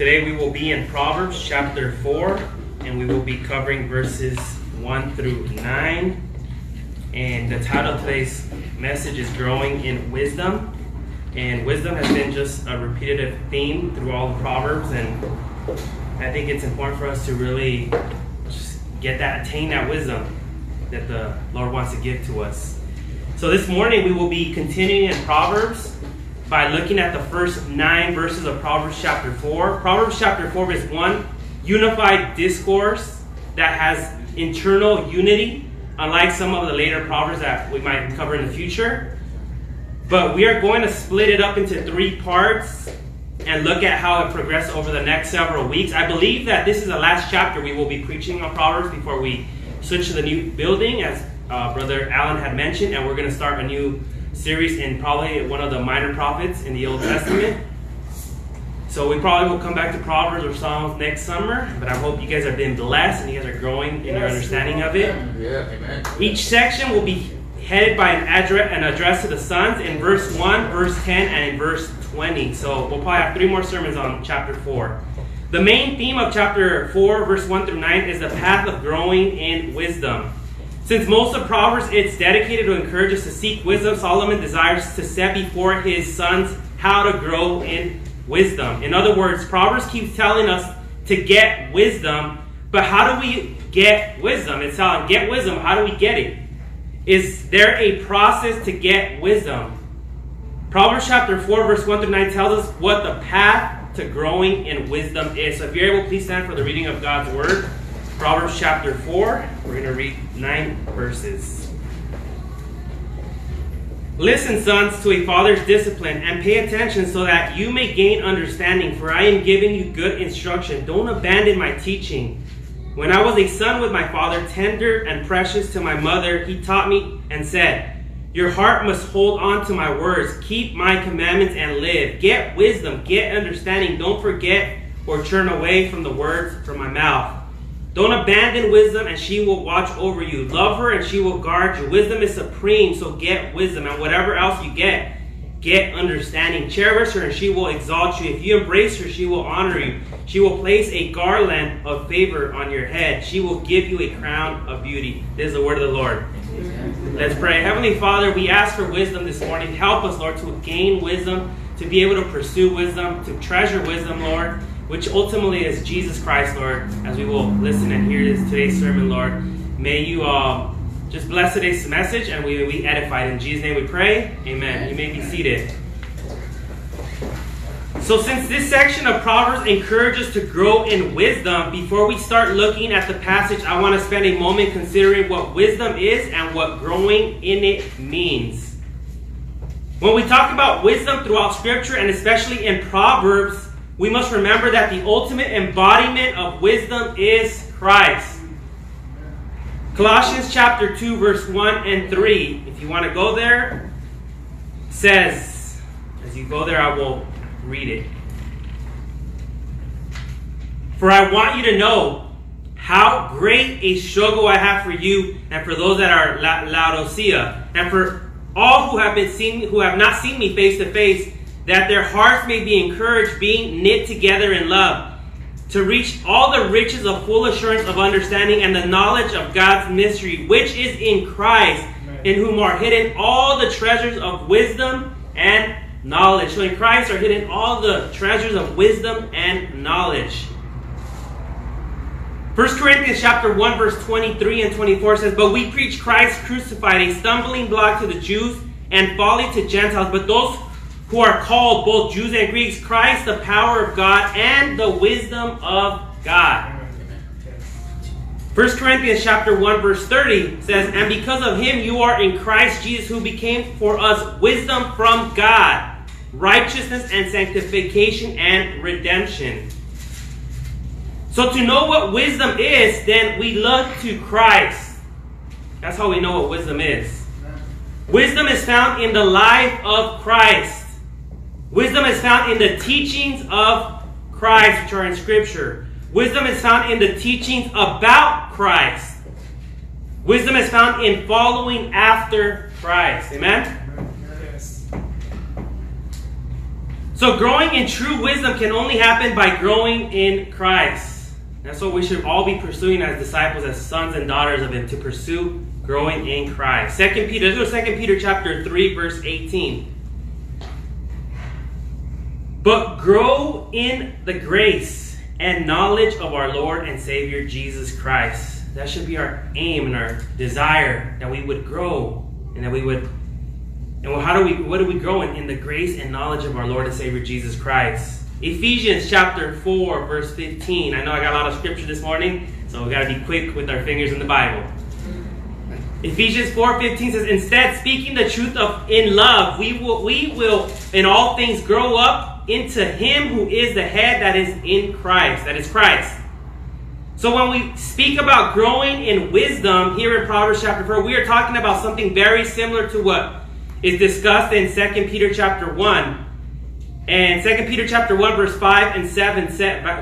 Today we will be in Proverbs chapter 4, and we will be covering verses 1 through 9. And the title of today's message is Growing in Wisdom. And wisdom has been just a repetitive theme through all the Proverbs, and I think it's important for us to really just get that, attain that wisdom that the Lord wants to give to us. So this morning we will be continuing in Proverbs by looking at the first nine verses of Proverbs chapter 4. Proverbs chapter 4, verse 1, unified discourse that has internal unity, unlike some of the later Proverbs that we might cover in the future. But we are going to split it up into three parts and look at how it progresses over the next several weeks. I believe that this is the last chapter we will be preaching on Proverbs before we switch to the new building, as uh, Brother Allen had mentioned, and we're going to start a new series in probably one of the minor prophets in the Old Testament. So we probably will come back to Proverbs or Psalms next summer, but I hope you guys have been blessed and you guys are growing in your understanding of it. Yeah, amen. Each section will be headed by an address, an address to the sons in verse 1, verse 10, and in verse 20. So we'll probably have three more sermons on chapter 4. The main theme of chapter 4, verse 1 through 9, is the path of growing in wisdom. Since most of Proverbs it's dedicated to encourage us to seek wisdom, Solomon desires to set before his sons how to grow in wisdom. In other words, Proverbs keeps telling us to get wisdom, but how do we get wisdom? It's telling get wisdom. How do we get it? Is there a process to get wisdom? Proverbs chapter 4, verse 1 through 9 tells us what the path to growing in wisdom is. So if you're able, please stand for the reading of God's word. Proverbs chapter 4, we're going to read nine verses. Listen, sons, to a father's discipline, and pay attention so that you may gain understanding, for I am giving you good instruction. Don't abandon my teaching. When I was a son with my father, tender and precious to my mother, he taught me and said, Your heart must hold on to my words. Keep my commandments and live. Get wisdom, get understanding. Don't forget or turn away from the words from my mouth. Don't abandon wisdom, and she will watch over you. Love her, and she will guard you. Wisdom is supreme, so get wisdom. And whatever else you get, get understanding. Cherish her, and she will exalt you. If you embrace her, she will honor you. She will place a garland of favor on your head. She will give you a crown of beauty. This is the word of the Lord. Let's pray. Heavenly Father, we ask for wisdom this morning. Help us, Lord, to gain wisdom, to be able to pursue wisdom, to treasure wisdom, Lord which ultimately is Jesus Christ, Lord, as we will listen and hear this today's sermon, Lord. May you uh, just bless today's message and we be edified. In Jesus' name we pray. Amen. You may be seated. So, since this section of Proverbs encourages to grow in wisdom, before we start looking at the passage, I want to spend a moment considering what wisdom is and what growing in it means. When we talk about wisdom throughout Scripture, and especially in Proverbs, we must remember that the ultimate embodiment of wisdom is Christ. Colossians chapter 2, verse 1 and 3. If you want to go there, says, as you go there, I will read it. For I want you to know how great a struggle I have for you and for those that are La- Laodicea, and for all who have been seen, who have not seen me face to face that their hearts may be encouraged, being knit together in love, to reach all the riches of full assurance of understanding and the knowledge of God's mystery, which is in Christ, in whom are hidden all the treasures of wisdom and knowledge. So in Christ are hidden all the treasures of wisdom and knowledge. 1 Corinthians chapter 1 verse 23 and 24 says, But we preach Christ crucified, a stumbling block to the Jews and folly to Gentiles, but those who are called both Jews and Greeks, Christ, the power of God and the wisdom of God. 1 Corinthians chapter 1 verse 30 says, And because of him you are in Christ Jesus, who became for us wisdom from God, righteousness and sanctification and redemption. So to know what wisdom is, then we look to Christ. That's how we know what wisdom is. Wisdom is found in the life of Christ. Wisdom is found in the teachings of Christ, which are in Scripture. Wisdom is found in the teachings about Christ. Wisdom is found in following after Christ. Amen? So, growing in true wisdom can only happen by growing in Christ. That's what we should all be pursuing as disciples, as sons and daughters of Him, to pursue growing in Christ. Second Peter, let's go to Second Peter chapter 3, verse 18. But grow in the grace and knowledge of our Lord and Savior Jesus Christ. That should be our aim and our desire that we would grow and that we would and how do we what do we grow in? In the grace and knowledge of our Lord and Savior Jesus Christ. Ephesians chapter 4, verse 15. I know I got a lot of scripture this morning, so we gotta be quick with our fingers in the Bible. Ephesians 4:15 says, Instead, speaking the truth of in love, we will we will in all things grow up into him who is the head that is in Christ, that is Christ. So when we speak about growing in wisdom here in Proverbs chapter 4, we are talking about something very similar to what is discussed in 2 Peter chapter 1. And 2 Peter chapter 1, verse 5 and 7,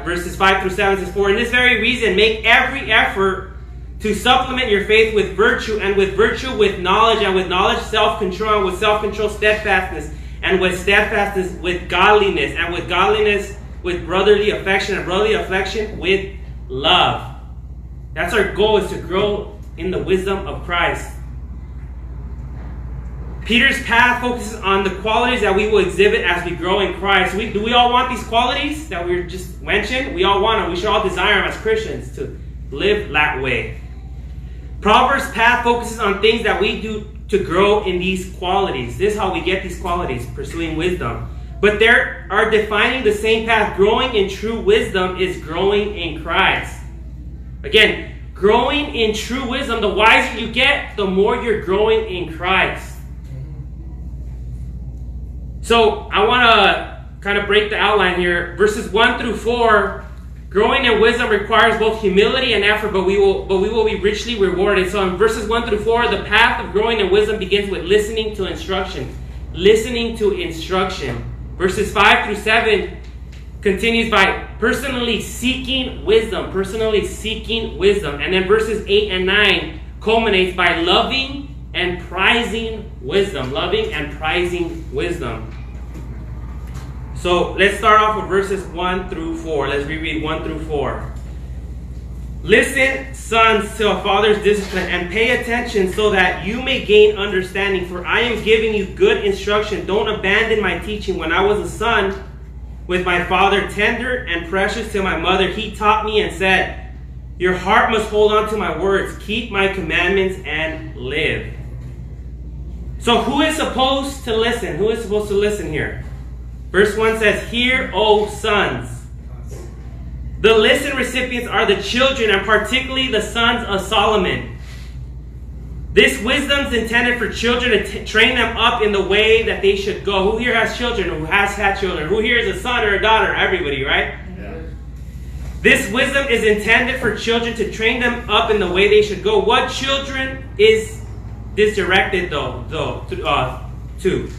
verses 5 through 7 says, For in this very reason, make every effort to supplement your faith with virtue, and with virtue with knowledge, and with knowledge self-control, and with self-control steadfastness, and with steadfastness with godliness, and with godliness with brotherly affection, and brotherly affection with love. That's our goal is to grow in the wisdom of Christ. Peter's path focuses on the qualities that we will exhibit as we grow in Christ. We, do we all want these qualities that we just mentioned? We all want them. We should all desire them as Christians to live that way. Proverbs' path focuses on things that we do to grow in these qualities. This is how we get these qualities, pursuing wisdom. But there are defining the same path. Growing in true wisdom is growing in Christ. Again, growing in true wisdom, the wiser you get, the more you're growing in Christ. So I want to kind of break the outline here. Verses 1 through 4 Growing in wisdom requires both humility and effort, but we will but we will be richly rewarded. So in verses 1 through 4, the path of growing in wisdom begins with listening to instruction. Listening to instruction. Verses 5 through 7 continues by personally seeking wisdom, personally seeking wisdom. And then verses 8 and 9 culminates by loving and prizing wisdom, loving and prizing wisdom. So let's start off with verses 1 through 4. Let's reread 1 through 4. Listen, sons, to a father's discipline, and pay attention so that you may gain understanding. For I am giving you good instruction. Don't abandon my teaching. When I was a son with my father, tender and precious to my mother, he taught me and said, Your heart must hold on to my words, keep my commandments, and live. So, who is supposed to listen? Who is supposed to listen here? Verse 1 says, Hear, O sons. The listen recipients are the children, and particularly the sons of Solomon. This wisdom is intended for children to t- train them up in the way that they should go. Who here has children? Who has had children? Who here is a son or a daughter? Everybody, right? Yeah. This wisdom is intended for children to train them up in the way they should go. What children is this directed though? Though to, uh, to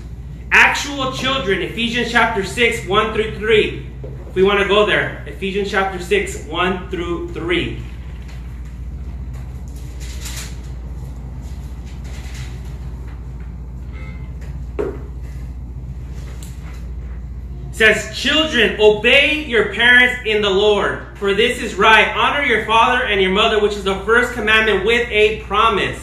actual children, Ephesians chapter 6, 1 through 3. If we want to go there, Ephesians chapter 6, 1 through 3. says, Children, obey your parents in the Lord, for this is right. Honor your father and your mother, which is the first commandment with a promise,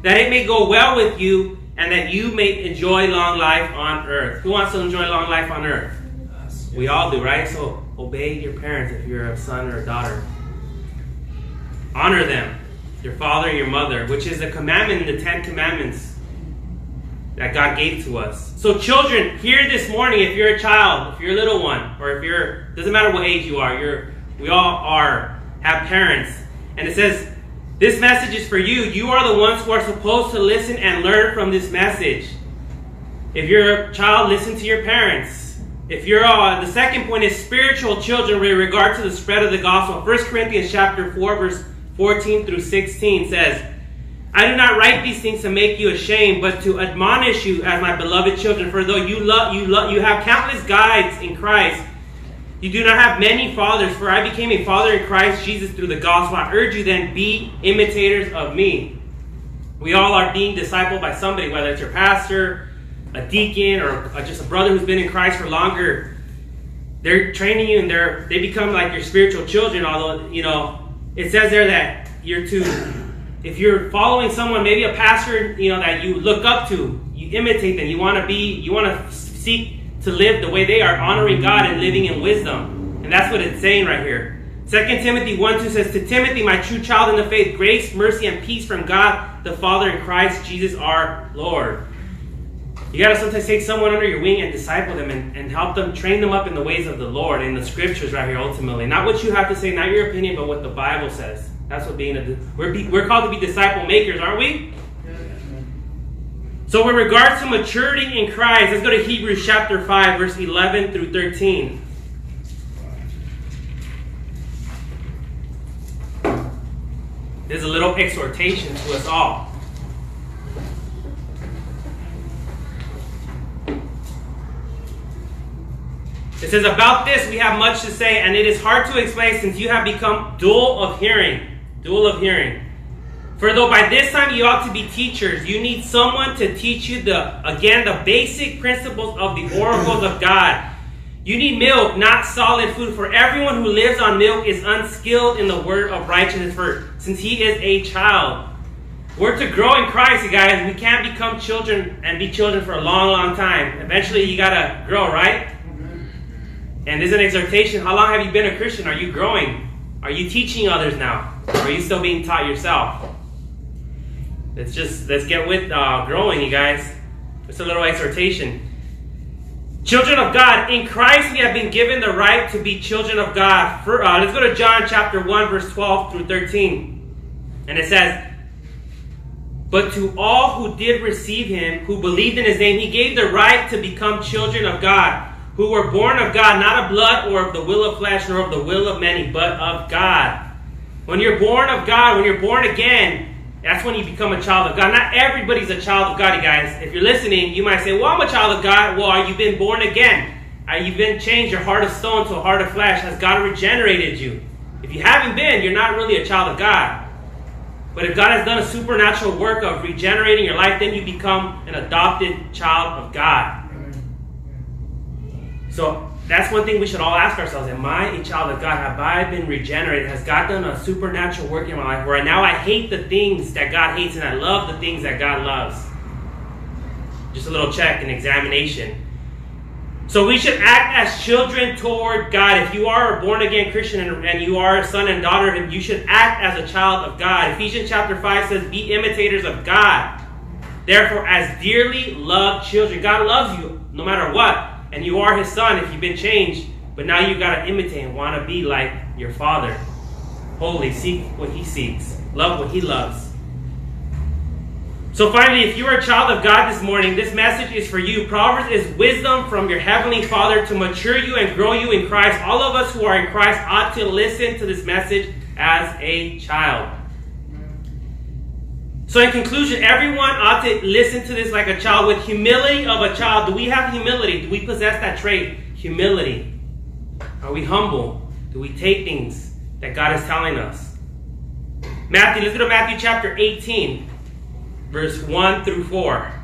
that it may go well with you and that you may enjoy long life on earth. Who wants to enjoy long life on earth? We all do, right? So obey your parents if you're a son or a daughter. Honor them, your father and your mother, which is the commandment in the Ten Commandments that God gave to us. So, children, here this morning, if you're a child, if you're a little one, or if you're doesn't matter what age you are, you're we all are have parents, and it says this message is for you. You are the ones who are supposed to listen and learn from this message. If you're a child, listen to your parents. If you're uh, the second point is spiritual children with regard to the spread of the gospel. 1 Corinthians chapter 4, verse 14 through 16 says, I do not write these things to make you ashamed, but to admonish you as my beloved children. For though you love you love you have countless guides in Christ, you do not have many fathers, for I became a father in Christ Jesus through the gospel. I urge you then, be imitators of me. We all are being discipled by somebody, whether it's your pastor, a deacon or just a brother who's been in Christ for longer, they're training you and they're they become like your spiritual children. Although you know it says there that you're to, if you're following someone, maybe a pastor, you know that you look up to, you imitate them. You want to be, you want to seek to live the way they are, honoring God and living in wisdom. And that's what it's saying right here. 2 Timothy 1 2 says, To Timothy, my true child in the faith, grace, mercy, and peace from God the Father and Christ Jesus our Lord. You got to sometimes take someone under your wing and disciple them and, and help them, train them up in the ways of the Lord, in the scriptures right here, ultimately. Not what you have to say, not your opinion, but what the Bible says. That's what being a, we're, we're called to be disciple makers, aren't we? So, with regards to maturity in Christ, let's go to Hebrews chapter 5, verse 11 through 13. There's a little exhortation to us all. It says, About this we have much to say, and it is hard to explain since you have become dull of hearing. Dull of hearing. For though by this time you ought to be teachers, you need someone to teach you the again the basic principles of the oracles of God. You need milk, not solid food, for everyone who lives on milk is unskilled in the word of righteousness, for since he is a child. We're to grow in Christ, you guys. We can't become children and be children for a long, long time. Eventually, you gotta grow, right? And this is an exhortation. How long have you been a Christian? Are you growing? Are you teaching others now? Or are you still being taught yourself? Let's just let's get with uh, growing, you guys. It's a little exhortation. Children of God, in Christ we have been given the right to be children of God. For, uh, let's go to John chapter 1, verse 12 through 13. And it says, But to all who did receive him, who believed in his name, he gave the right to become children of God, who were born of God, not of blood or of the will of flesh, nor of the will of many, but of God. When you're born of God, when you're born again, that's when you become a child of God. Not everybody's a child of God, you guys. If you're listening, you might say, Well, I'm a child of God. Well, are you been born again? Are you been changed, your heart of stone to a heart of flesh? Has God regenerated you? If you haven't been, you're not really a child of God. But if God has done a supernatural work of regenerating your life, then you become an adopted child of God. So that's one thing we should all ask ourselves Am I a child of God? Have I been regenerated? Has God done a supernatural work in my life where now I hate the things that God hates and I love the things that God loves? Just a little check and examination. So we should act as children toward God. If you are a born again Christian and, you are a son and daughter of Him, you should act as a child of God. Ephesians chapter 5 says, Be imitators of God. Therefore, as dearly loved children, God loves you no matter what and you are his son if you've been changed, but now you got to imitate and want to be like your father. Holy, seek what he seeks, love what he loves. So, finally, if you are a child of God this morning, this message is for you. Proverbs is wisdom from your heavenly Father to mature you and grow you in Christ. All of us who are in Christ ought to listen to this message as a child. So, in conclusion, everyone ought to listen to this like a child with humility of a child. Do we have humility? Do we possess that trait? Humility. Are we humble? Do we take things that God is telling us? Matthew, let's go to Matthew chapter 18, verse 1 through 4.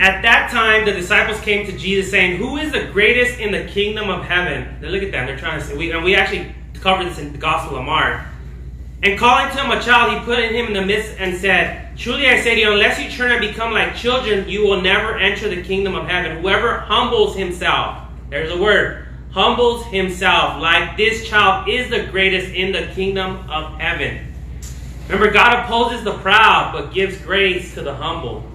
At that time, the disciples came to Jesus saying, Who is the greatest in the kingdom of heaven? Now look at them. They're trying to say, we, and we actually covered this in the Gospel of Mark. And calling to him a child, he put him in the midst and said, Truly I say to you, unless you turn and become like children, you will never enter the kingdom of heaven. Whoever humbles himself, there's a word, humbles himself like this child is the greatest in the kingdom of heaven. Remember, God opposes the proud, but gives grace to the humble.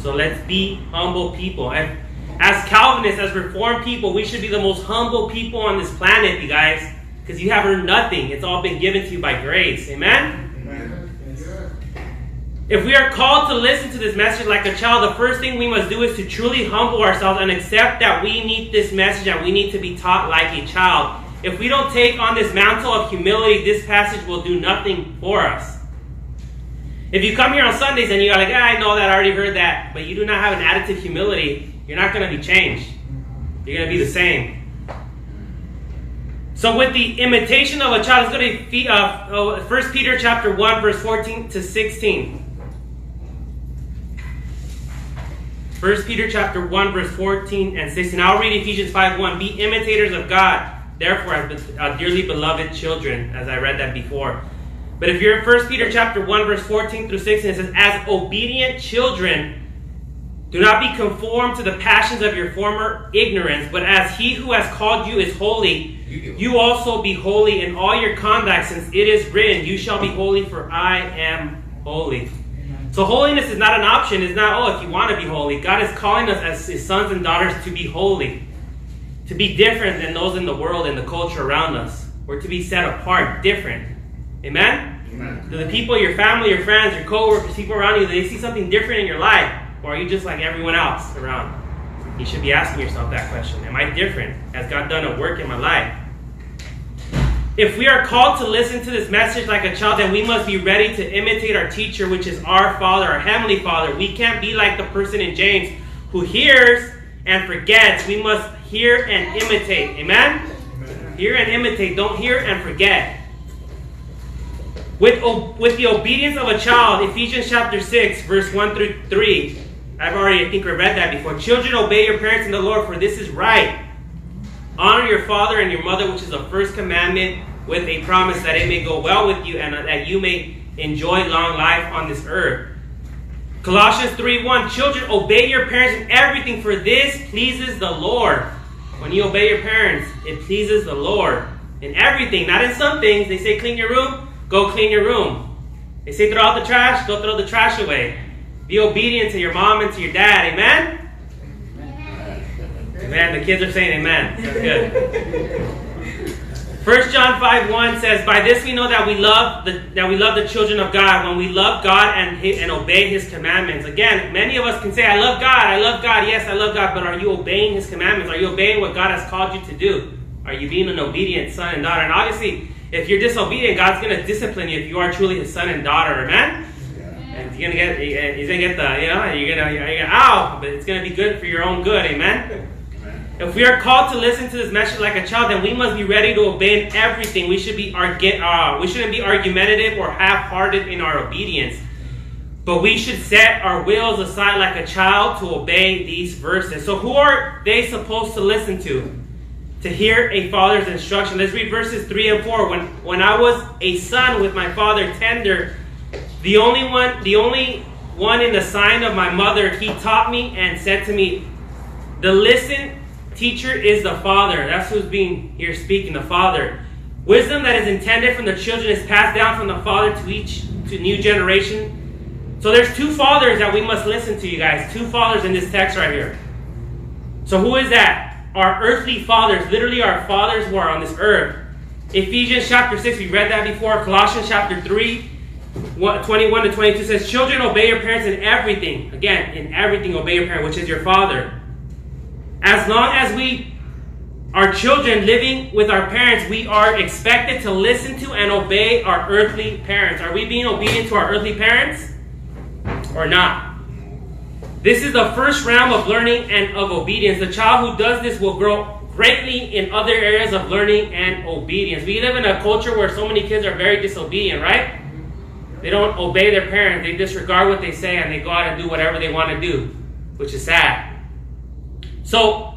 So let's be humble people. And as Calvinists, as Reformed people, we should be the most humble people on this planet, you guys, because you have earned nothing. It's all been given to you by grace. Amen? If we are called to listen to this message like a child, the first thing we must do is to truly humble ourselves and accept that we need this message and we need to be taught like a child. If we don't take on this mantle of humility, this passage will do nothing for us. If you come here on Sundays and you're like, ah, I know that, I already heard that, but you do not have an attitude humility, you're not going to be changed. You're going to be the same. So with the imitation of a child, let's go to uh, 1 uh, Peter chapter 1, verse 14 to 16. 1 Peter chapter 1, verse 14 and 16. I'll read Ephesians 5, 1. Be imitators of God, therefore, as uh, dearly beloved children, as I read that before. But if you're in 1 Peter chapter 1, verse 14 through 16, it says, As obedient children, do not be conformed to the passions of your former ignorance, but as he who has called you is holy, you also be holy in all your conduct, since it is written, You shall be holy, for I am holy. So holiness is not an option. It's not, oh, if you want to be holy. God is calling us as his sons and daughters to be holy, to be different than those in the world and the culture around us, or to be set apart, different. Amen? Amen. Do the people, your family, your friends, your co-workers, people around you, do they see something different in your life? Or are you just like everyone else around? You should be asking yourself that question. Am I different? Has God done a work in my life? If we are called to listen to this message like a child, then we must be ready to imitate our teacher, which is our Father, our Heavenly Father. We can't be like the person in James who hears and forgets. We must hear and imitate. Amen? Amen. Hear and imitate. Don't hear and forget. With, with the obedience of a child, Ephesians chapter 6, verse 1 through 3. I've already, I think, read that before. Children, obey your parents in the Lord, for this is right. Honor your father and your mother, which is the first commandment, with a promise that it may go well with you and that you may enjoy long life on this earth. Colossians 3 1 Children, obey your parents in everything, for this pleases the Lord. When you obey your parents, it pleases the Lord. In everything, not in some things. They say clean your room, go clean your room. They say throw out the trash, go throw the trash away. Be obedient to your mom and to your dad. Amen? Amen. The kids are saying amen. That's good. 1 John 5 1 says, By this we know that we love the that we love the children of God when we love God and, and obey his commandments. Again, many of us can say, I love God, I love God, yes, I love God, but are you obeying his commandments? Are you obeying what God has called you to do? Are you being an obedient son and daughter? And obviously, if you're disobedient, God's going to discipline you if you are truly his son and daughter. Amen? And he's gonna get, he's gonna get the, you know, you're gonna, you're gonna, ow, but it's gonna be good for your own good, amen. If we are called to listen to this message like a child, then we must be ready to obey in everything. We should be argu- uh, we shouldn't be argumentative or half-hearted in our obedience. But we should set our wills aside like a child to obey these verses. So who are they supposed to listen to? To hear a father's instruction. Let's read verses 3 and 4. When when I was a son with my father tender, the only one, the only one in the sign of my mother, he taught me and said to me, The listen teacher is the father. That's who's being here speaking, the father. Wisdom that is intended from the children is passed down from the father to each to new generation. So there's two fathers that we must listen to, you guys. Two fathers in this text right here. So who is that? Our earthly fathers, literally our fathers who are on this earth. Ephesians chapter 6, we read that before. Colossians chapter 3, 21 to 22 says, Children, obey your parents in everything. Again, in everything, obey your parent, which is your father. As long as we are children living with our parents, we are expected to listen to and obey our earthly parents. Are we being obedient to our earthly parents or not? This is the first realm of learning and of obedience. The child who does this will grow greatly in other areas of learning and obedience. We live in a culture where so many kids are very disobedient, right? They don't obey their parents. They disregard what they say and they go out and do whatever they want to do, which is sad. So,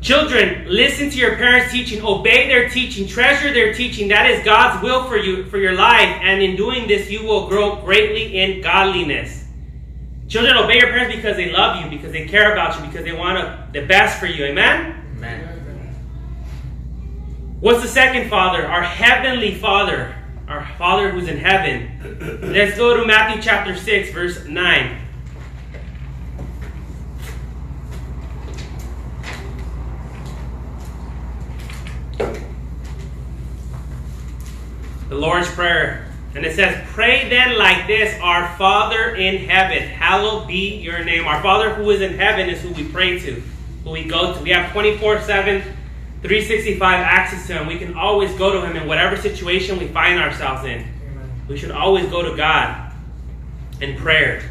children, listen to your parents' teaching, obey their teaching, treasure their teaching. That is God's will for you, for your life. And in doing this, you will grow greatly in godliness. Children, obey your parents because they love you, because they care about you, because they want the best for you. Amen? Amen. What's the second father? Our heavenly father our Father who's in heaven. Let's go to Matthew chapter 6, verse 9. The Lord's Prayer. And it says, Pray then like this Our Father in heaven, hallowed be your name. Our Father who is in heaven is who we pray to, who we go to. We have 24 7 365 access to Him. We can always go to Him in whatever situation we find ourselves in. Amen. We should always go to God in prayer.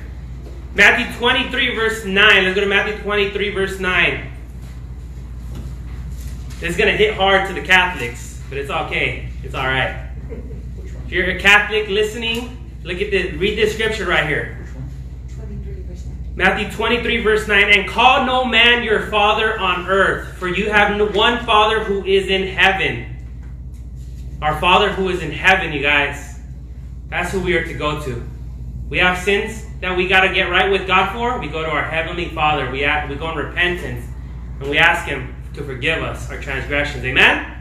Matthew 23, verse 9. Let's go to Matthew 23, verse 9. This is going to hit hard to the Catholics, but it's okay. It's all right. If you're a Catholic listening, look at the read this scripture right here. Matthew 23, verse 9, and call no man your father on earth, for you have one Father who is in heaven. Our Father who is in heaven, you guys. That's who we are to go to. We have sins that we got to get right with God for. We go to our Heavenly Father. We, act, we go in repentance, and we ask Him to forgive us our transgressions. Amen?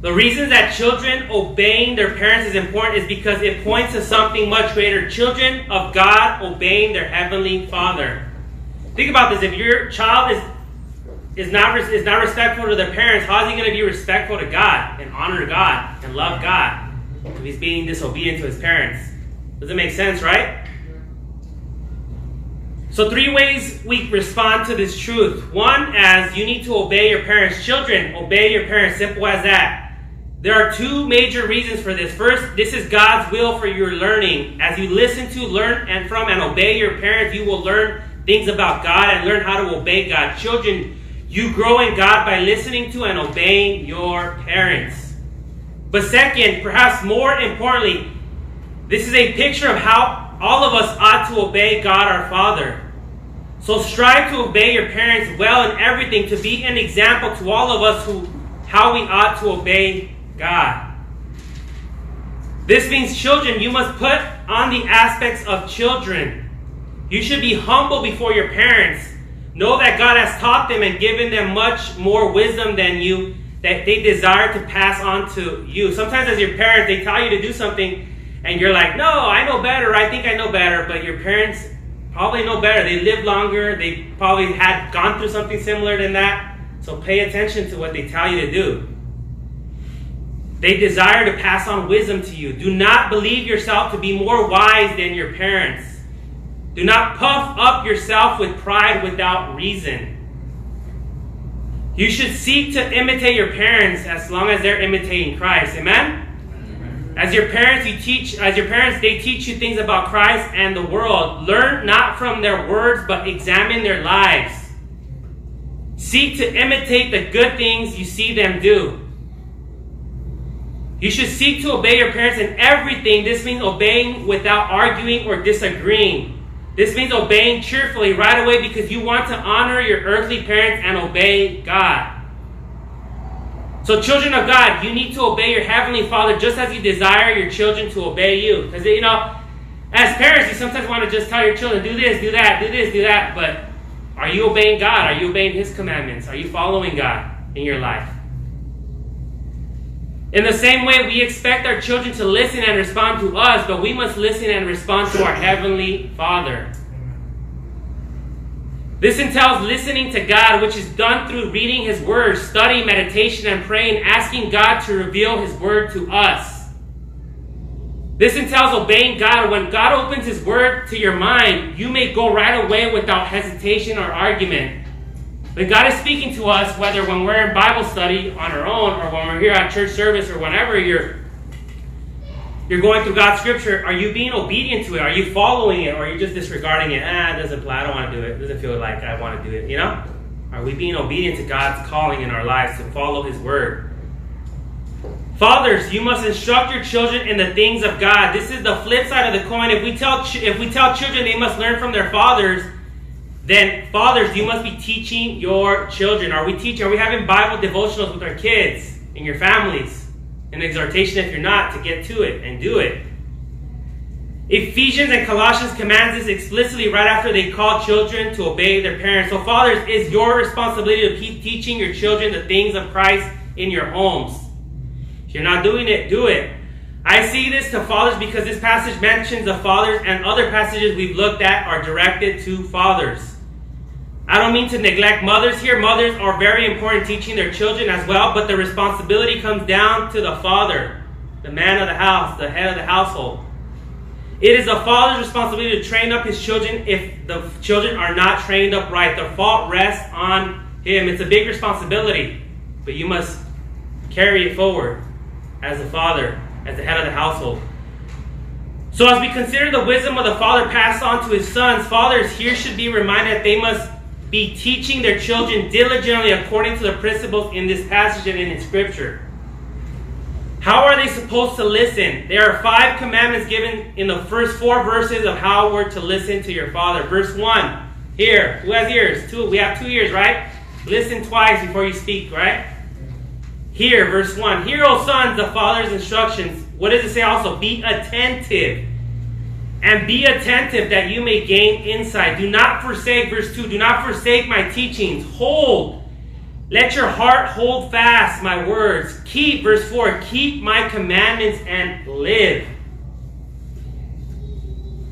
The reason that children obeying their parents is important is because it points to something much greater. Children of God obeying their heavenly Father. Think about this. If your child is is not is not respectful to their parents, how is he going to be respectful to God and honor God and love God if he's being disobedient to his parents? Does it make sense, right? So, three ways we respond to this truth. One, as you need to obey your parents. Children, obey your parents. Simple as that. There are two major reasons for this. First, this is God's will for your learning. As you listen to, learn, and from, and obey your parents, you will learn things about God and learn how to obey God. Children, you grow in God by listening to and obeying your parents. But second, perhaps more importantly, this is a picture of how all of us ought to obey God our Father. So strive to obey your parents well in everything, to be an example to all of us who how we ought to obey God. This means, children, you must put on the aspects of children. You should be humble before your parents. Know that God has taught them and given them much more wisdom than you that they desire to pass on to you. Sometimes, as your parents, they tell you to do something, and you're like, No, I know better. I think I know better. But your parents probably know better. They live longer. They probably had gone through something similar than that. So pay attention to what they tell you to do. They desire to pass on wisdom to you. Do not believe yourself to be more wise than your parents. Do not puff up yourself with pride without reason. You should seek to imitate your parents as long as they're imitating Christ. Amen? As your parents, you teach as your parents, they teach you things about Christ and the world. Learn not from their words, but examine their lives. Seek to imitate the good things you see them do. You should seek to obey your parents in everything. This means obeying without arguing or disagreeing. This means obeying cheerfully right away because you want to honor your earthly parents and obey God. So, children of God, you need to obey your heavenly Father just as you desire your children to obey you. Because, you know, as parents, you sometimes want to just tell your children, do this, do that, do this, do that. But are you obeying God? Are you obeying His commandments? Are you following God in your life? In the same way, we expect our children to listen and respond to us, but we must listen and respond to our Heavenly Father. This entails listening to God, which is done through reading His Word, study, meditation, and praying, asking God to reveal His Word to us. This entails obeying God. When God opens His Word to your mind, you may go right away without hesitation or argument. But God is speaking to us, whether when we're in Bible study on our own or when we're here at church service or whenever you're you're going through God's scripture, are you being obedient to it? Are you following it? Or are you just disregarding it? Ah, it doesn't. I don't want to do it. It doesn't feel like I want to do it. You know? Are we being obedient to God's calling in our lives to follow His word? Fathers, you must instruct your children in the things of God. This is the flip side of the coin. If we tell if we tell children they must learn from their fathers, then fathers, you must be teaching your children. Are we teaching? Are we having Bible devotionals with our kids and your families? An exhortation, if you're not, to get to it and do it. Ephesians and Colossians commands this explicitly right after they call children to obey their parents. So, fathers, it's your responsibility to keep teaching your children the things of Christ in your homes. If you're not doing it, do it. I see this to fathers because this passage mentions the fathers, and other passages we've looked at are directed to fathers. I don't mean to neglect mothers here. Mothers are very important teaching their children as well, but the responsibility comes down to the father, the man of the house, the head of the household. It is the father's responsibility to train up his children if the children are not trained up right. The fault rests on him. It's a big responsibility, but you must carry it forward as the father, as the head of the household. So, as we consider the wisdom of the father passed on to his sons, fathers here should be reminded that they must be teaching their children diligently according to the principles in this passage and in Scripture. How are they supposed to listen? There are five commandments given in the first four verses of how we're to listen to your Father. Verse 1, here, who has ears? Two, we have two ears, right? Listen twice before you speak, right? Here, verse 1, Hear, O sons, the Father's instructions. What does it say also? Be attentive and be attentive that you may gain insight. Do not forsake, verse 2, do not forsake my teachings. Hold. Let your heart hold fast my words. Keep, verse 4, keep my commandments and live.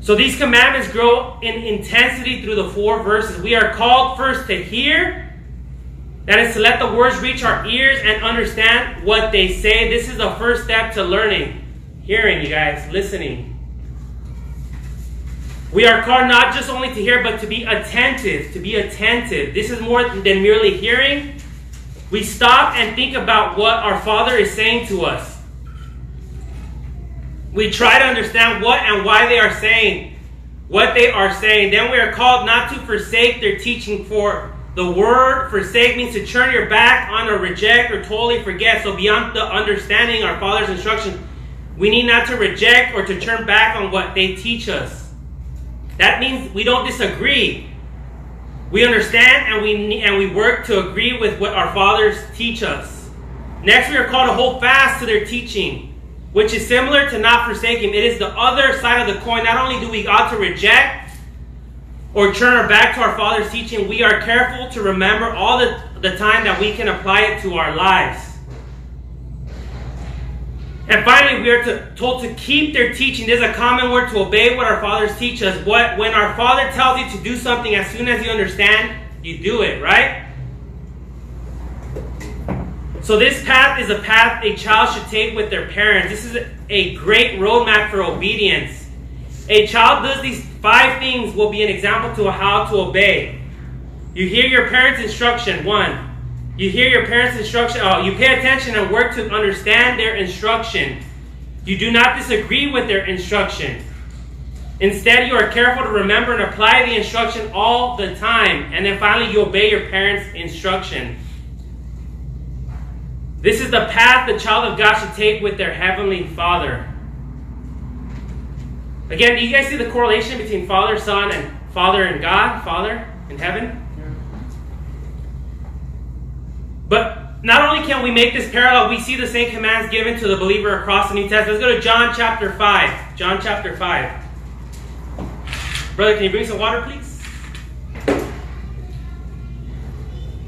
So these commandments grow in intensity through the four verses. We are called first to hear. That is to let the words reach our ears and understand what they say. This is the first step to learning. Hearing, you guys, listening. We are called not just only to hear, but to be attentive. To be attentive. This is more than merely hearing. We stop and think about what our Father is saying to us. We try to understand what and why they are saying what they are saying. Then we are called not to forsake their teaching, for the word forsake means to turn your back on or reject or totally forget. So, beyond the understanding our Father's instruction, we need not to reject or to turn back on what they teach us. That means we don't disagree. We understand and we and we work to agree with what our fathers teach us. Next, we are called to hold fast to their teaching, which is similar to not forsaking. It is the other side of the coin. Not only do we ought to reject or turn our back to our father's teaching, we are careful to remember all the, the time that we can apply it to our lives. And finally, we are to, told to keep their teaching. There's a common word to obey what our fathers teach us. What when our father tells you to do something, as soon as you understand, you do it, right? So this path is a path a child should take with their parents. This is a great roadmap for obedience. A child does these five things will be an example to how to obey. You hear your parents' instruction, one. You hear your parents' instruction. Oh, you pay attention and work to understand their instruction. You do not disagree with their instruction. Instead, you are careful to remember and apply the instruction all the time. And then finally, you obey your parents' instruction. This is the path the child of God should take with their heavenly Father. Again, do you guys see the correlation between Father, Son, and Father and God? Father in heaven? But not only can we make this parallel, we see the same commands given to the believer across the New Testament. Let's go to John chapter 5. John chapter 5. Brother, can you bring some water, please?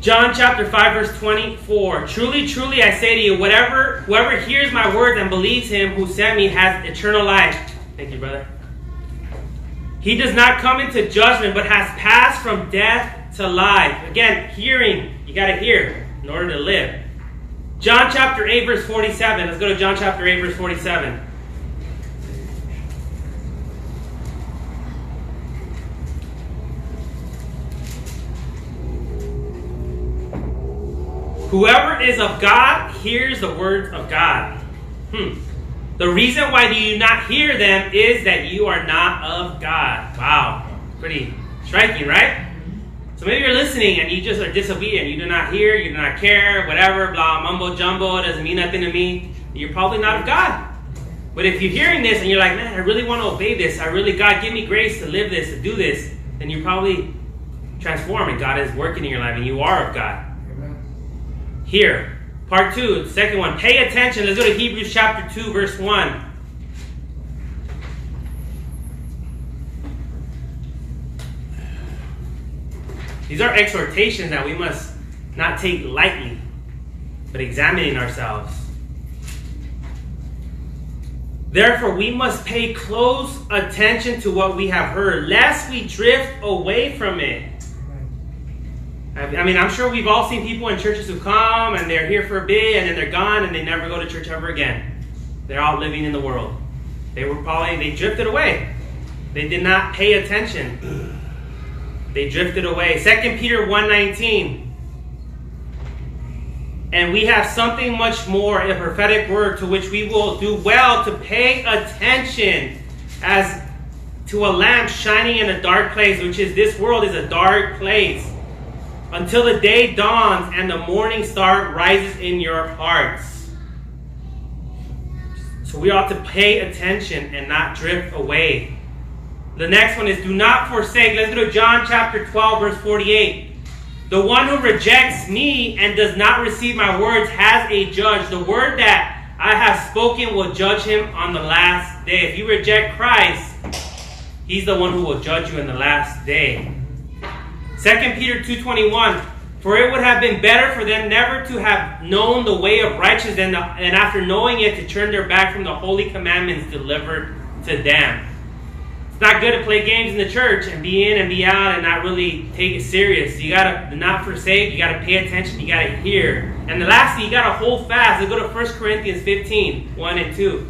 John chapter 5, verse 24. Truly, truly, I say to you, whatever whoever hears my words and believes him who sent me has eternal life. Thank you, brother. He does not come into judgment, but has passed from death to life. Again, hearing. You got to hear in order to live. John chapter 8, verse 47. Let's go to John chapter 8, verse 47. Whoever is of God hears the words of God. Hmm. The reason why do you not hear them is that you are not of God. Wow. Pretty striking, right? So maybe you're listening and you just are disobedient. You do not hear, you do not care, whatever, blah, mumbo jumbo, it doesn't mean nothing to me. You're probably not of God. But if you're hearing this and you're like, man, I really want to obey this, I really, God, give me grace to live this, to do this, then you're probably transforming. God is working in your life and you are of God. Amen. Here, part two, second one, pay attention. Let's go to Hebrews chapter 2, verse 1. These are exhortations that we must not take lightly, but examining ourselves. Therefore, we must pay close attention to what we have heard, lest we drift away from it. I mean, I'm sure we've all seen people in churches who come and they're here for a bit and then they're gone and they never go to church ever again. They're out living in the world. They were probably, they drifted away. They did not pay attention. They drifted away. 2 Peter 1.19 And we have something much more, a prophetic word to which we will do well to pay attention as to a lamp shining in a dark place, which is this world is a dark place. until the day dawns and the morning star rises in your hearts. So we ought to pay attention and not drift away. The next one is do not forsake. Let's go to John chapter 12, verse 48. The one who rejects me and does not receive my words has a judge. The word that I have spoken will judge him on the last day. If you reject Christ, he's the one who will judge you in the last day. 2 Peter 2.21 For it would have been better for them never to have known the way of righteousness and, and after knowing it to turn their back from the holy commandments delivered to them. It's not good to play games in the church and be in and be out and not really take it serious. You gotta not forsake, you gotta pay attention, you gotta hear. And the lastly, you gotta hold fast. Let's go to 1 Corinthians 15, 1 and 2.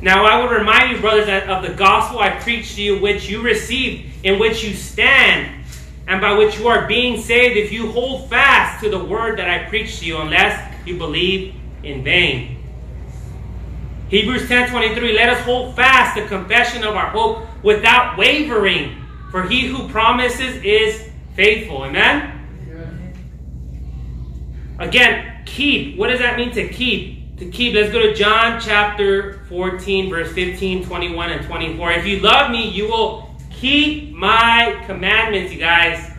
Now I would remind you, brothers, of the gospel I preached to you, which you received, in which you stand, and by which you are being saved, if you hold fast to the word that I preached to you, unless you believe in vain. Hebrews 10:23 Let us hold fast the confession of our hope without wavering, for he who promises is faithful. Amen. Again, keep. What does that mean to keep? To keep. Let's go to John chapter 14 verse 15, 21 and 24. If you love me, you will keep my commandments, you guys.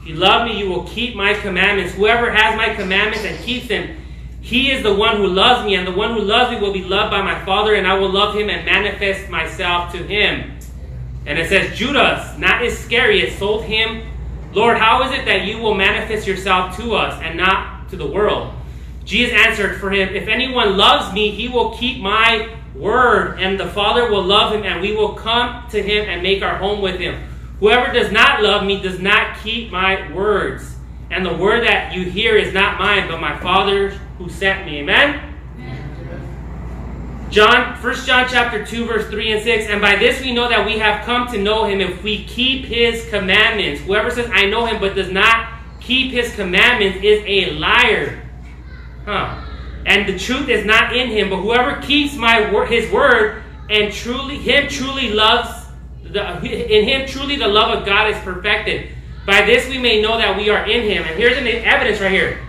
If you love me, you will keep my commandments. Whoever has my commandments and keeps them, he is the one who loves me, and the one who loves me will be loved by my Father, and I will love him and manifest myself to him. And it says, Judas, not Iscariot, sold him. Lord, how is it that you will manifest yourself to us and not to the world? Jesus answered for him, If anyone loves me, he will keep my word, and the Father will love him, and we will come to him and make our home with him. Whoever does not love me does not keep my words. And the word that you hear is not mine, but my Father's who sent me. Amen? John, 1 John chapter 2, verse 3 and 6. And by this we know that we have come to know him if we keep his commandments. Whoever says, I know him, but does not keep his commandments is a liar. Huh. And the truth is not in him, but whoever keeps my word, his word, and truly him truly loves the, in him truly the love of God is perfected. By this we may know that we are in him. And here's an evidence right here.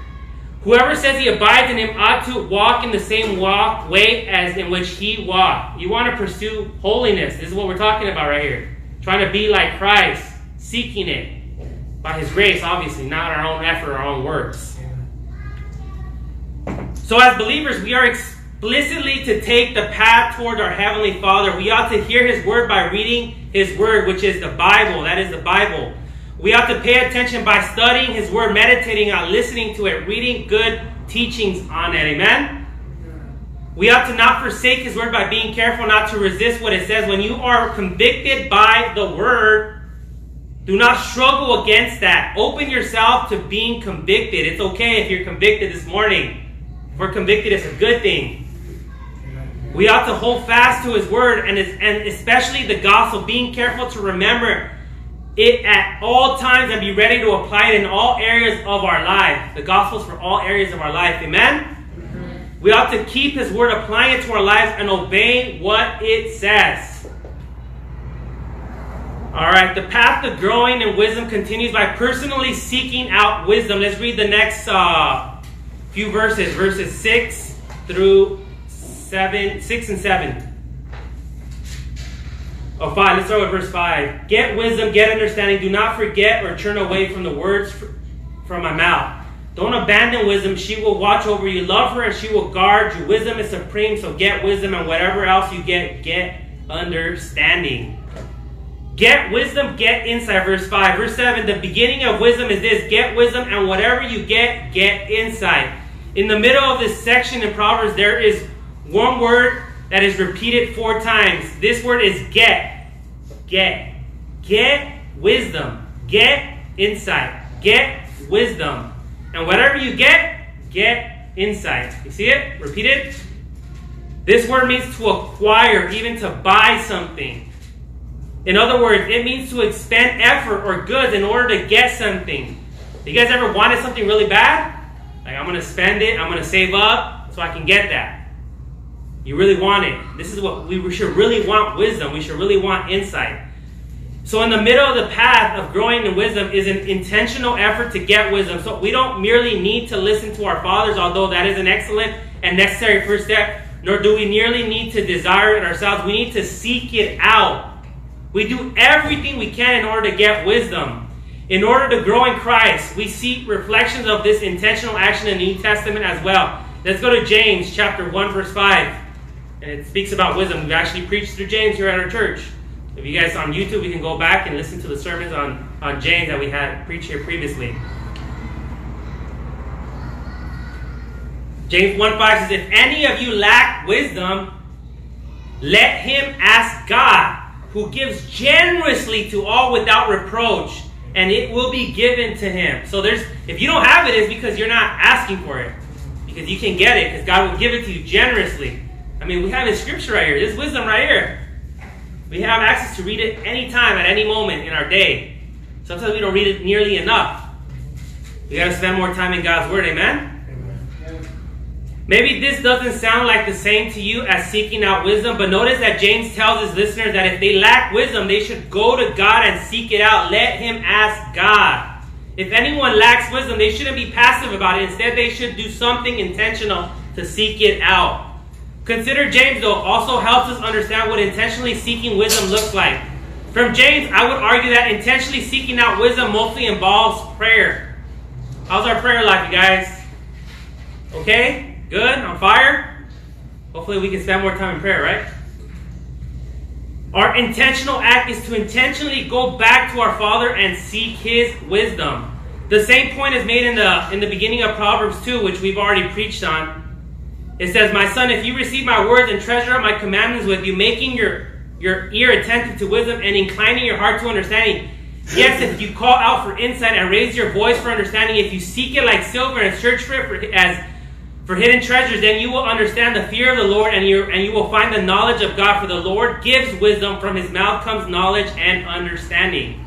Whoever says he abides in him ought to walk in the same walk way as in which he walked. You want to pursue holiness. This is what we're talking about right here. Trying to be like Christ, seeking it by his grace, obviously, not our own effort, our own works. So, as believers, we are explicitly to take the path toward our Heavenly Father. We ought to hear His Word by reading His Word, which is the Bible. That is the Bible. We have to pay attention by studying His Word, meditating on, listening to it, reading good teachings on it. Amen? We have to not forsake His Word by being careful not to resist what it says. When you are convicted by the Word, do not struggle against that. Open yourself to being convicted. It's okay if you're convicted this morning. If we're convicted, it's a good thing. We ought to hold fast to His Word and, and especially the gospel, being careful to remember it at all times and be ready to apply it in all areas of our life. The gospel's for all areas of our life. Amen? We ought to keep His word, applying it to our lives, and obey what it says. All right, the path to growing in wisdom continues by personally seeking out wisdom. Let's read the next uh, few verses, verses 6 through 7, 6 and 7. Oh, five. Let's start with verse five. Get wisdom, get understanding. Do not forget or turn away from the words from my mouth. Don't abandon wisdom. She will watch over you. Love her and she will guard you. Wisdom is supreme, so get wisdom and whatever else you get, get understanding. Get wisdom, get insight. Verse 5. Verse 7. The beginning of wisdom is this get wisdom, and whatever you get, get insight. In the middle of this section in Proverbs, there is one word that is repeated four times. This word is get. Get. Get wisdom. Get insight. Get wisdom. And whatever you get, get insight. You see it? Repeat it. This word means to acquire, even to buy something. In other words, it means to expend effort or goods in order to get something. You guys ever wanted something really bad? Like, I'm going to spend it, I'm going to save up so I can get that. You really want it. This is what we should really want wisdom. We should really want insight. So, in the middle of the path of growing in wisdom is an intentional effort to get wisdom. So, we don't merely need to listen to our fathers, although that is an excellent and necessary first step, nor do we merely need to desire it ourselves. We need to seek it out. We do everything we can in order to get wisdom. In order to grow in Christ, we seek reflections of this intentional action in the New Testament as well. Let's go to James chapter 1, verse 5. And it speaks about wisdom. We've actually preached through James here at our church. If you guys on YouTube, we can go back and listen to the sermons on, on James that we had preached here previously. James 1 5 says, If any of you lack wisdom, let him ask God, who gives generously to all without reproach, and it will be given to him. So there's if you don't have it, it's because you're not asking for it. Because you can get it, because God will give it to you generously. I mean, we have in scripture right here. This wisdom right here. We have access to read it anytime, at any moment in our day. Sometimes we don't read it nearly enough. We got to spend more time in God's Word. Amen? Maybe this doesn't sound like the same to you as seeking out wisdom, but notice that James tells his listeners that if they lack wisdom, they should go to God and seek it out. Let him ask God. If anyone lacks wisdom, they shouldn't be passive about it. Instead, they should do something intentional to seek it out. Consider James, though, also helps us understand what intentionally seeking wisdom looks like. From James, I would argue that intentionally seeking out wisdom mostly involves prayer. How's our prayer life, you guys? Okay? Good? On fire? Hopefully, we can spend more time in prayer, right? Our intentional act is to intentionally go back to our Father and seek His wisdom. The same point is made in the in the beginning of Proverbs 2, which we've already preached on. It says, My son, if you receive my words and treasure up my commandments with you, making your, your ear attentive to wisdom and inclining your heart to understanding. Yes, if you call out for insight and raise your voice for understanding, if you seek it like silver and search for it for, as for hidden treasures, then you will understand the fear of the Lord and you, and you will find the knowledge of God. For the Lord gives wisdom, from his mouth comes knowledge and understanding.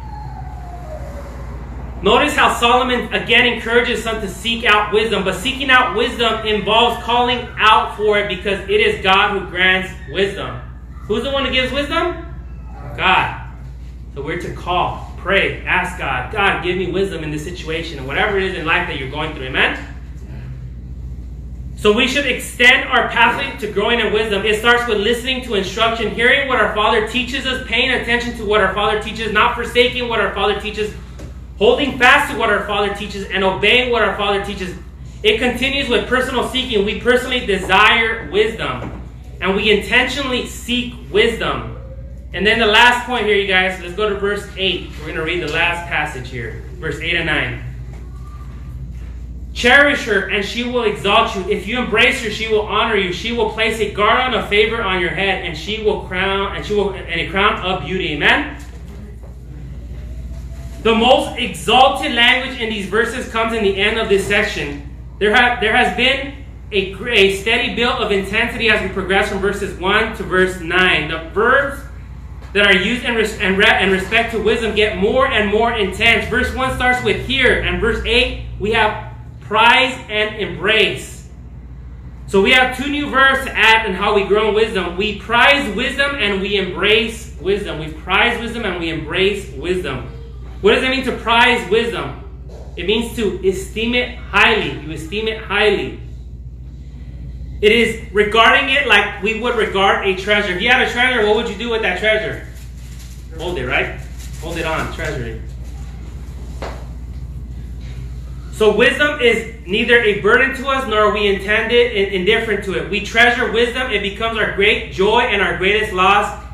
Notice how Solomon again encourages some to seek out wisdom, but seeking out wisdom involves calling out for it because it is God who grants wisdom. Who's the one who gives wisdom? God. So we're to call, pray, ask God, God, give me wisdom in this situation, and whatever it is in life that you're going through. Amen? So we should extend our pathway to growing in wisdom. It starts with listening to instruction, hearing what our Father teaches us, paying attention to what our Father teaches, not forsaking what our Father teaches, holding fast to what our Father teaches and obeying what our Father teaches. It continues with personal seeking. We personally desire wisdom and we intentionally seek wisdom. And then the last point here, you guys, let's go to verse 8. We're going to read the last passage here, verse 8 and 9. Cherish her, and she will exalt you. If you embrace her, she will honor you. She will place a garland of favor on your head, and she will crown, and she will, and a crown of beauty. Amen. The most exalted language in these verses comes in the end of this section. There, have, there has been a, a steady build of intensity as we progress from verses 1 to verse 9. The verbs that are used in, res- and, re- in respect to wisdom get more and more intense. Verse 1 starts with here, and verse 8 we have prize and embrace. So we have two new verbs to add in how we grow in wisdom. We prize wisdom and we embrace wisdom. We prize wisdom and we embrace wisdom. What does it mean to prize wisdom? It means to esteem it highly. You esteem it highly. It is regarding it like we would regard a treasure. If you had a treasure, what would you do with that treasure? Hold it, right? Hold it on, treasure it. So wisdom is neither a burden to us nor are we intended indifferent to it. We treasure wisdom; it becomes our great joy, and our greatest loss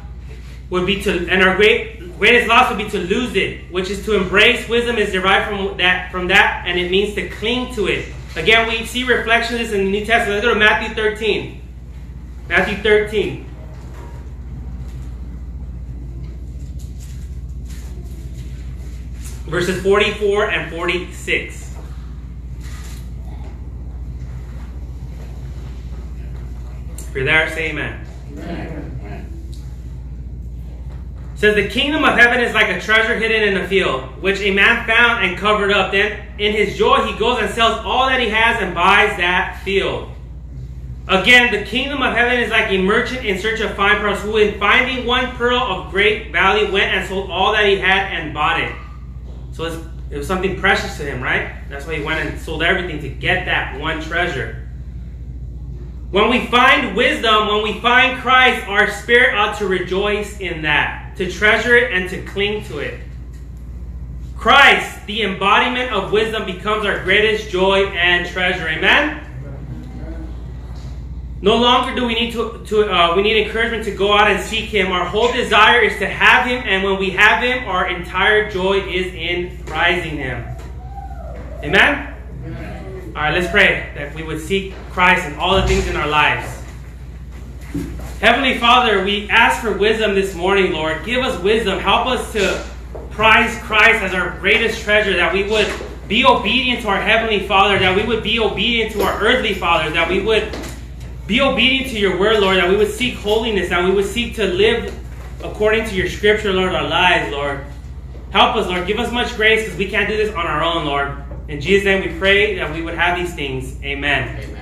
would be to, and our great Greatest loss would be to lose it, which is to embrace wisdom is derived from that, from that, and it means to cling to it. Again, we see reflections this in the New Testament. Let's go to Matthew 13. Matthew 13. Verses 44 and 46. If you're there, say amen. amen says the kingdom of heaven is like a treasure hidden in a field, which a man found and covered up. Then in his joy he goes and sells all that he has and buys that field. Again, the kingdom of heaven is like a merchant in search of fine pearls, who, in finding one pearl of great value, went and sold all that he had and bought it. So it was something precious to him, right? That's why he went and sold everything to get that one treasure. When we find wisdom, when we find Christ, our spirit ought to rejoice in that, to treasure it and to cling to it. Christ, the embodiment of wisdom, becomes our greatest joy and treasure. Amen? No longer do we need to, to uh, we need encouragement to go out and seek Him. Our whole desire is to have Him, and when we have Him, our entire joy is in prizing Him. Amen. All right, let's pray that we would seek Christ in all the things in our lives. Heavenly Father, we ask for wisdom this morning, Lord. Give us wisdom. Help us to prize Christ as our greatest treasure, that we would be obedient to our Heavenly Father, that we would be obedient to our earthly Father, that we would be obedient to your word, Lord, that we would seek holiness, that we would seek to live according to your scripture, Lord, our lives, Lord. Help us, Lord. Give us much grace because we can't do this on our own, Lord. In Jesus' name we pray that we would have these things. Amen. Amen.